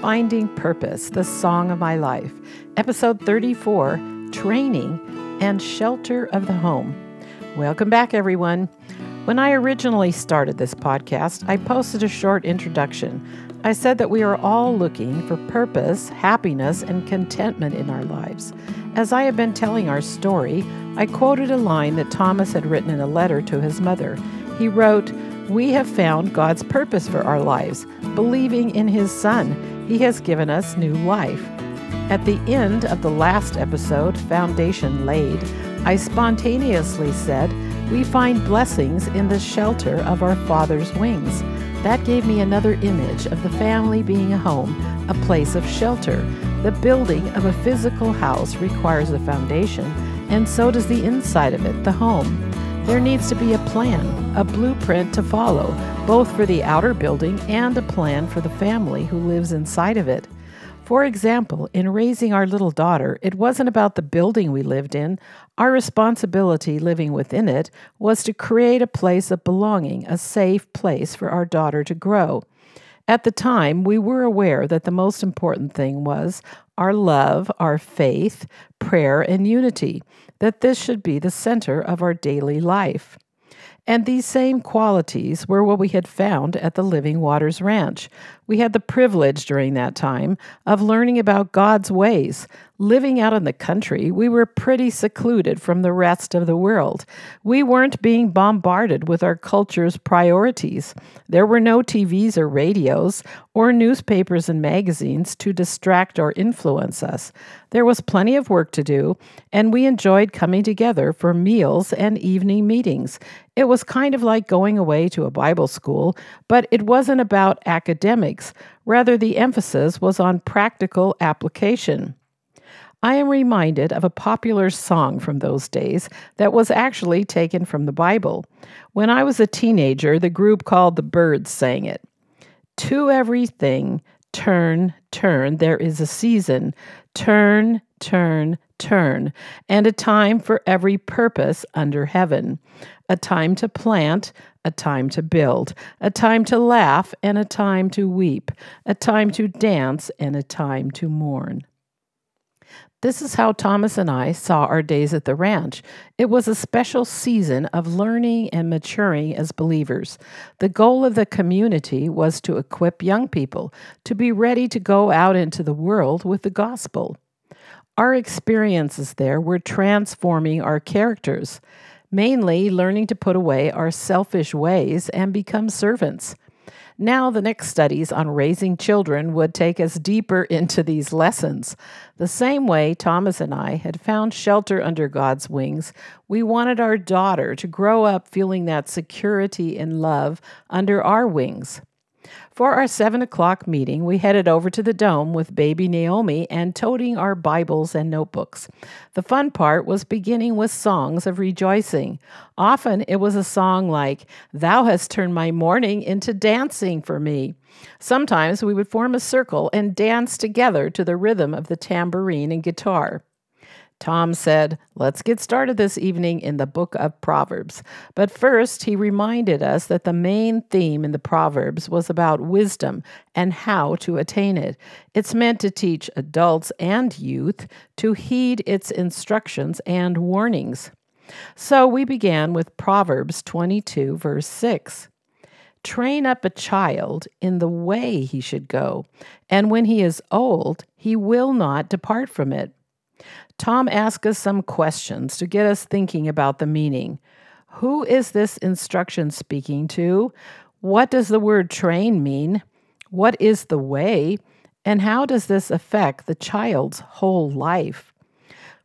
Finding Purpose, the Song of My Life, Episode 34 Training and Shelter of the Home. Welcome back, everyone. When I originally started this podcast, I posted a short introduction. I said that we are all looking for purpose, happiness, and contentment in our lives. As I have been telling our story, I quoted a line that Thomas had written in a letter to his mother. He wrote, We have found God's purpose for our lives. Believing in His Son, He has given us new life. At the end of the last episode, Foundation Laid, I spontaneously said, we find blessings in the shelter of our Father's wings. That gave me another image of the family being a home, a place of shelter. The building of a physical house requires a foundation, and so does the inside of it, the home. There needs to be a plan, a blueprint to follow, both for the outer building and a plan for the family who lives inside of it. For example, in raising our little daughter, it wasn't about the building we lived in. Our responsibility living within it was to create a place of belonging, a safe place for our daughter to grow. At the time, we were aware that the most important thing was our love, our faith, prayer, and unity, that this should be the center of our daily life. And these same qualities were what we had found at the Living Waters Ranch. We had the privilege during that time of learning about God's ways. Living out in the country, we were pretty secluded from the rest of the world. We weren't being bombarded with our culture's priorities. There were no TVs or radios or newspapers and magazines to distract or influence us. There was plenty of work to do, and we enjoyed coming together for meals and evening meetings. It was kind of like going away to a Bible school, but it wasn't about academics. Rather, the emphasis was on practical application. I am reminded of a popular song from those days that was actually taken from the Bible. When I was a teenager, the group called the Byrds sang it. To everything, turn, turn, there is a season. Turn, turn, turn, and a time for every purpose under heaven a time to plant, a time to build, a time to laugh, and a time to weep, a time to dance, and a time to mourn. This is how Thomas and I saw our days at the ranch. It was a special season of learning and maturing as believers. The goal of the community was to equip young people to be ready to go out into the world with the gospel. Our experiences there were transforming our characters mainly learning to put away our selfish ways and become servants. Now, the next studies on raising children would take us deeper into these lessons. The same way Thomas and I had found shelter under God's wings, we wanted our daughter to grow up feeling that security and love under our wings. For our seven o'clock meeting, we headed over to the dome with baby Naomi and toting our Bibles and notebooks. The fun part was beginning with songs of rejoicing. Often it was a song like, Thou hast turned my mourning into dancing for me. Sometimes we would form a circle and dance together to the rhythm of the tambourine and guitar. Tom said, Let's get started this evening in the book of Proverbs. But first, he reminded us that the main theme in the Proverbs was about wisdom and how to attain it. It's meant to teach adults and youth to heed its instructions and warnings. So we began with Proverbs 22, verse 6. Train up a child in the way he should go, and when he is old, he will not depart from it. Tom asks us some questions to get us thinking about the meaning. Who is this instruction speaking to? What does the word train mean? What is the way? And how does this affect the child's whole life?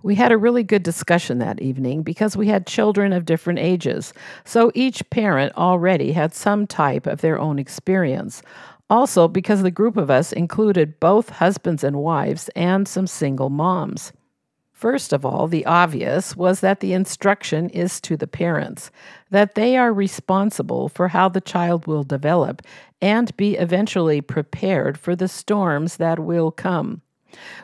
We had a really good discussion that evening because we had children of different ages, so each parent already had some type of their own experience. Also, because the group of us included both husbands and wives and some single moms. First of all, the obvious was that the instruction is to the parents, that they are responsible for how the child will develop and be eventually prepared for the storms that will come.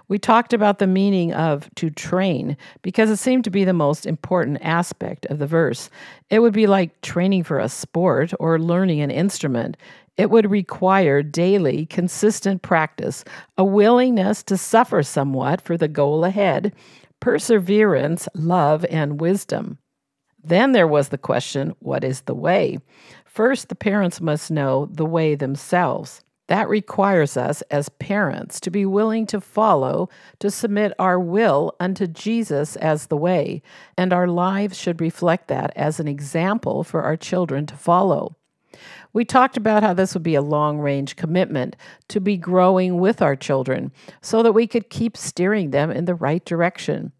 We talked about the meaning of to train because it seemed to be the most important aspect of the verse. It would be like training for a sport or learning an instrument. It would require daily, consistent practice, a willingness to suffer somewhat for the goal ahead, perseverance, love, and wisdom. Then there was the question what is the way? First, the parents must know the way themselves. That requires us as parents to be willing to follow, to submit our will unto Jesus as the way, and our lives should reflect that as an example for our children to follow. We talked about how this would be a long range commitment to be growing with our children so that we could keep steering them in the right direction.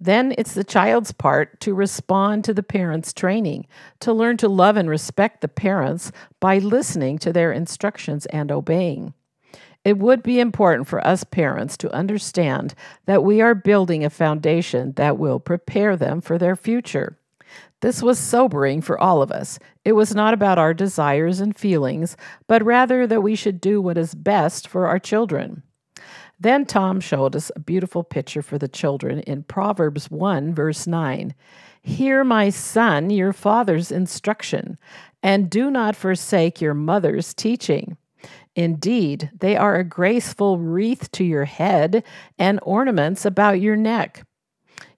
Then it's the child's part to respond to the parents' training, to learn to love and respect the parents by listening to their instructions and obeying. It would be important for us parents to understand that we are building a foundation that will prepare them for their future. This was sobering for all of us. It was not about our desires and feelings, but rather that we should do what is best for our children. Then Tom showed us a beautiful picture for the children in Proverbs 1, verse 9. Hear, my son, your father's instruction, and do not forsake your mother's teaching. Indeed, they are a graceful wreath to your head and ornaments about your neck.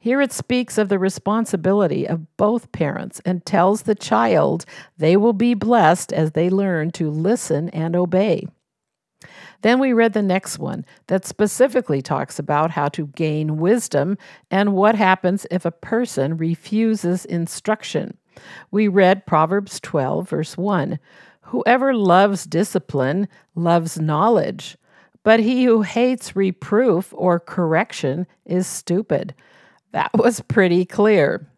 Here it speaks of the responsibility of both parents and tells the child they will be blessed as they learn to listen and obey. Then we read the next one that specifically talks about how to gain wisdom and what happens if a person refuses instruction. We read Proverbs 12, verse 1 Whoever loves discipline loves knowledge, but he who hates reproof or correction is stupid. That was pretty clear.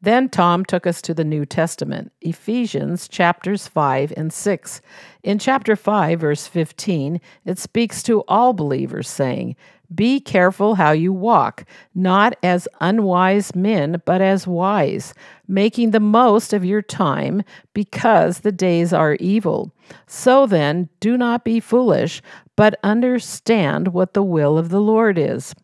Then Tom took us to the New Testament, Ephesians chapters 5 and 6. In chapter 5, verse 15, it speaks to all believers, saying, Be careful how you walk, not as unwise men, but as wise, making the most of your time, because the days are evil. So then, do not be foolish, but understand what the will of the Lord is.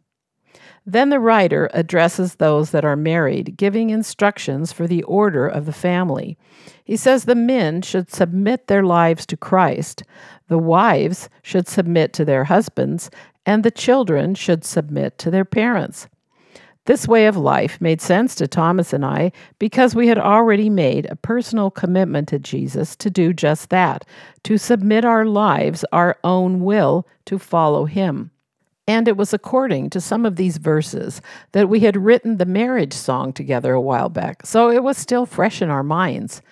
Then the writer addresses those that are married, giving instructions for the order of the family. He says the men should submit their lives to Christ, the wives should submit to their husbands, and the children should submit to their parents. This way of life made sense to Thomas and I because we had already made a personal commitment to Jesus to do just that, to submit our lives, our own will, to follow him. And it was according to some of these verses that we had written the marriage song together a while back, so it was still fresh in our minds.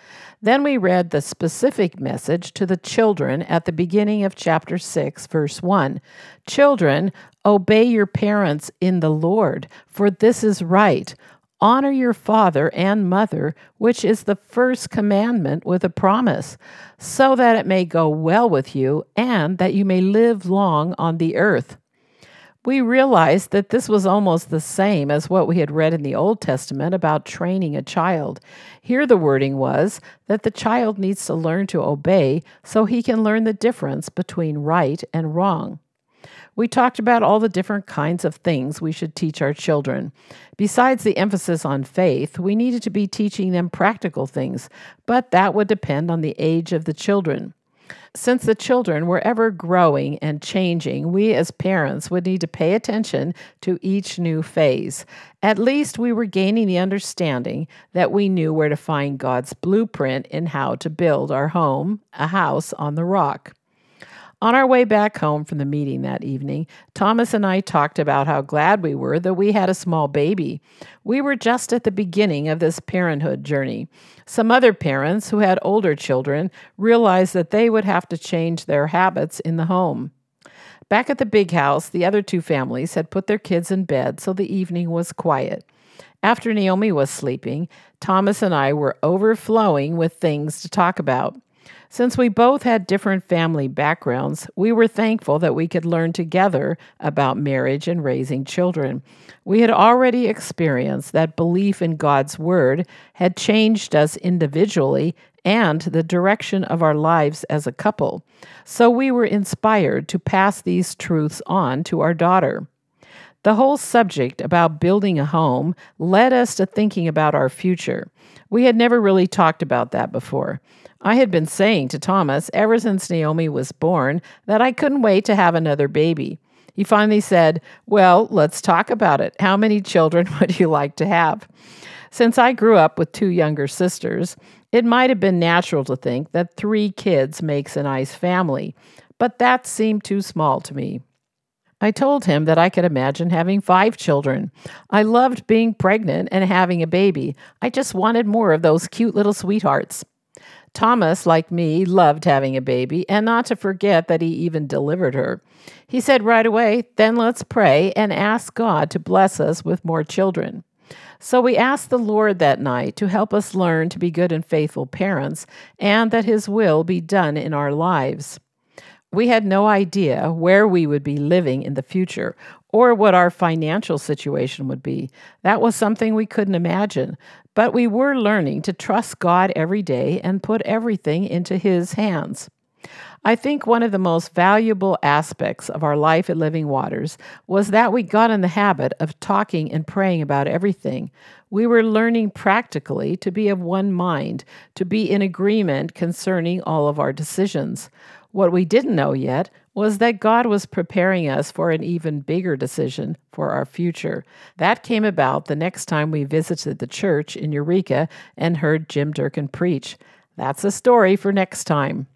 Then we read the specific message to the children at the beginning of chapter 6, verse 1. Children, obey your parents in the Lord, for this is right. Honor your father and mother, which is the first commandment with a promise, so that it may go well with you and that you may live long on the earth we realized that this was almost the same as what we had read in the Old Testament about training a child. Here, the wording was that the child needs to learn to obey so he can learn the difference between right and wrong. We talked about all the different kinds of things we should teach our children. Besides the emphasis on faith, we needed to be teaching them practical things, but that would depend on the age of the children. Since the children were ever growing and changing, we as parents would need to pay attention to each new phase. At least we were gaining the understanding that we knew where to find God's blueprint in how to build our home, a house on the rock. On our way back home from the meeting that evening, Thomas and I talked about how glad we were that we had a small baby. We were just at the beginning of this parenthood journey. Some other parents who had older children realized that they would have to change their habits in the home. Back at the big house, the other two families had put their kids in bed, so the evening was quiet. After Naomi was sleeping, Thomas and I were overflowing with things to talk about. Since we both had different family backgrounds, we were thankful that we could learn together about marriage and raising children. We had already experienced that belief in God's Word had changed us individually and the direction of our lives as a couple. So we were inspired to pass these truths on to our daughter. The whole subject about building a home led us to thinking about our future. We had never really talked about that before. I had been saying to Thomas ever since Naomi was born that I couldn't wait to have another baby. He finally said, Well, let's talk about it. How many children would you like to have? Since I grew up with two younger sisters, it might have been natural to think that three kids makes a nice family, but that seemed too small to me. I told him that I could imagine having five children. I loved being pregnant and having a baby. I just wanted more of those cute little sweethearts. Thomas, like me, loved having a baby, and not to forget that he even delivered her. He said right away, Then let's pray and ask God to bless us with more children. So we asked the Lord that night to help us learn to be good and faithful parents, and that His will be done in our lives. We had no idea where we would be living in the future or what our financial situation would be. That was something we couldn't imagine, but we were learning to trust God every day and put everything into His hands. I think one of the most valuable aspects of our life at Living Waters was that we got in the habit of talking and praying about everything. We were learning practically to be of one mind, to be in agreement concerning all of our decisions. What we didn't know yet was that God was preparing us for an even bigger decision for our future. That came about the next time we visited the church in Eureka and heard Jim Durkin preach. That's a story for next time.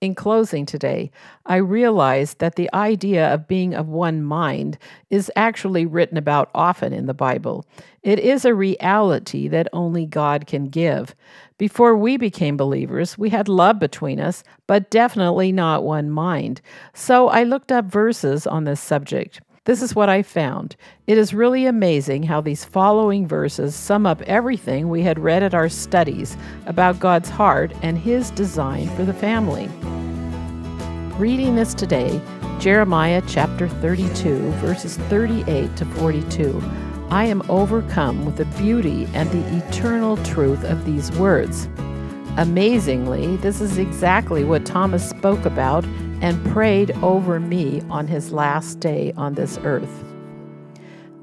In closing today, I realized that the idea of being of one mind is actually written about often in the Bible. It is a reality that only God can give. Before we became believers, we had love between us, but definitely not one mind. So I looked up verses on this subject. This is what I found. It is really amazing how these following verses sum up everything we had read at our studies about God's heart and His design for the family. Reading this today, Jeremiah chapter 32, verses 38 to 42, I am overcome with the beauty and the eternal truth of these words. Amazingly, this is exactly what Thomas spoke about and prayed over me on his last day on this earth.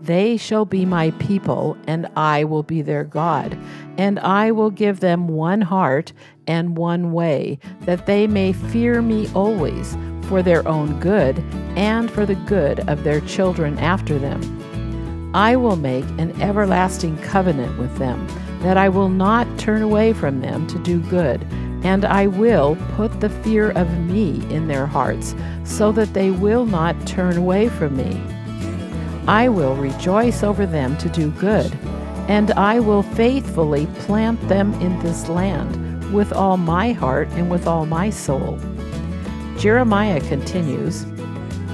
They shall be my people, and I will be their God, and I will give them one heart and one way, that they may fear me always, for their own good and for the good of their children after them. I will make an everlasting covenant with them, that I will not turn away from them to do good and I will put the fear of me in their hearts, so that they will not turn away from me. I will rejoice over them to do good, and I will faithfully plant them in this land with all my heart and with all my soul. Jeremiah continues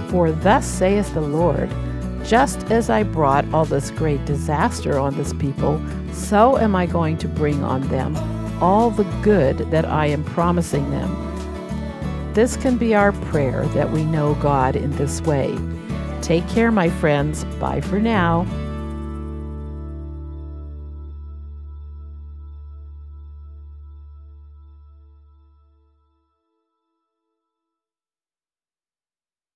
For thus saith the Lord, just as I brought all this great disaster on this people, so am I going to bring on them all the good that I am promising them. This can be our prayer that we know God in this way. Take care, my friends. Bye for now.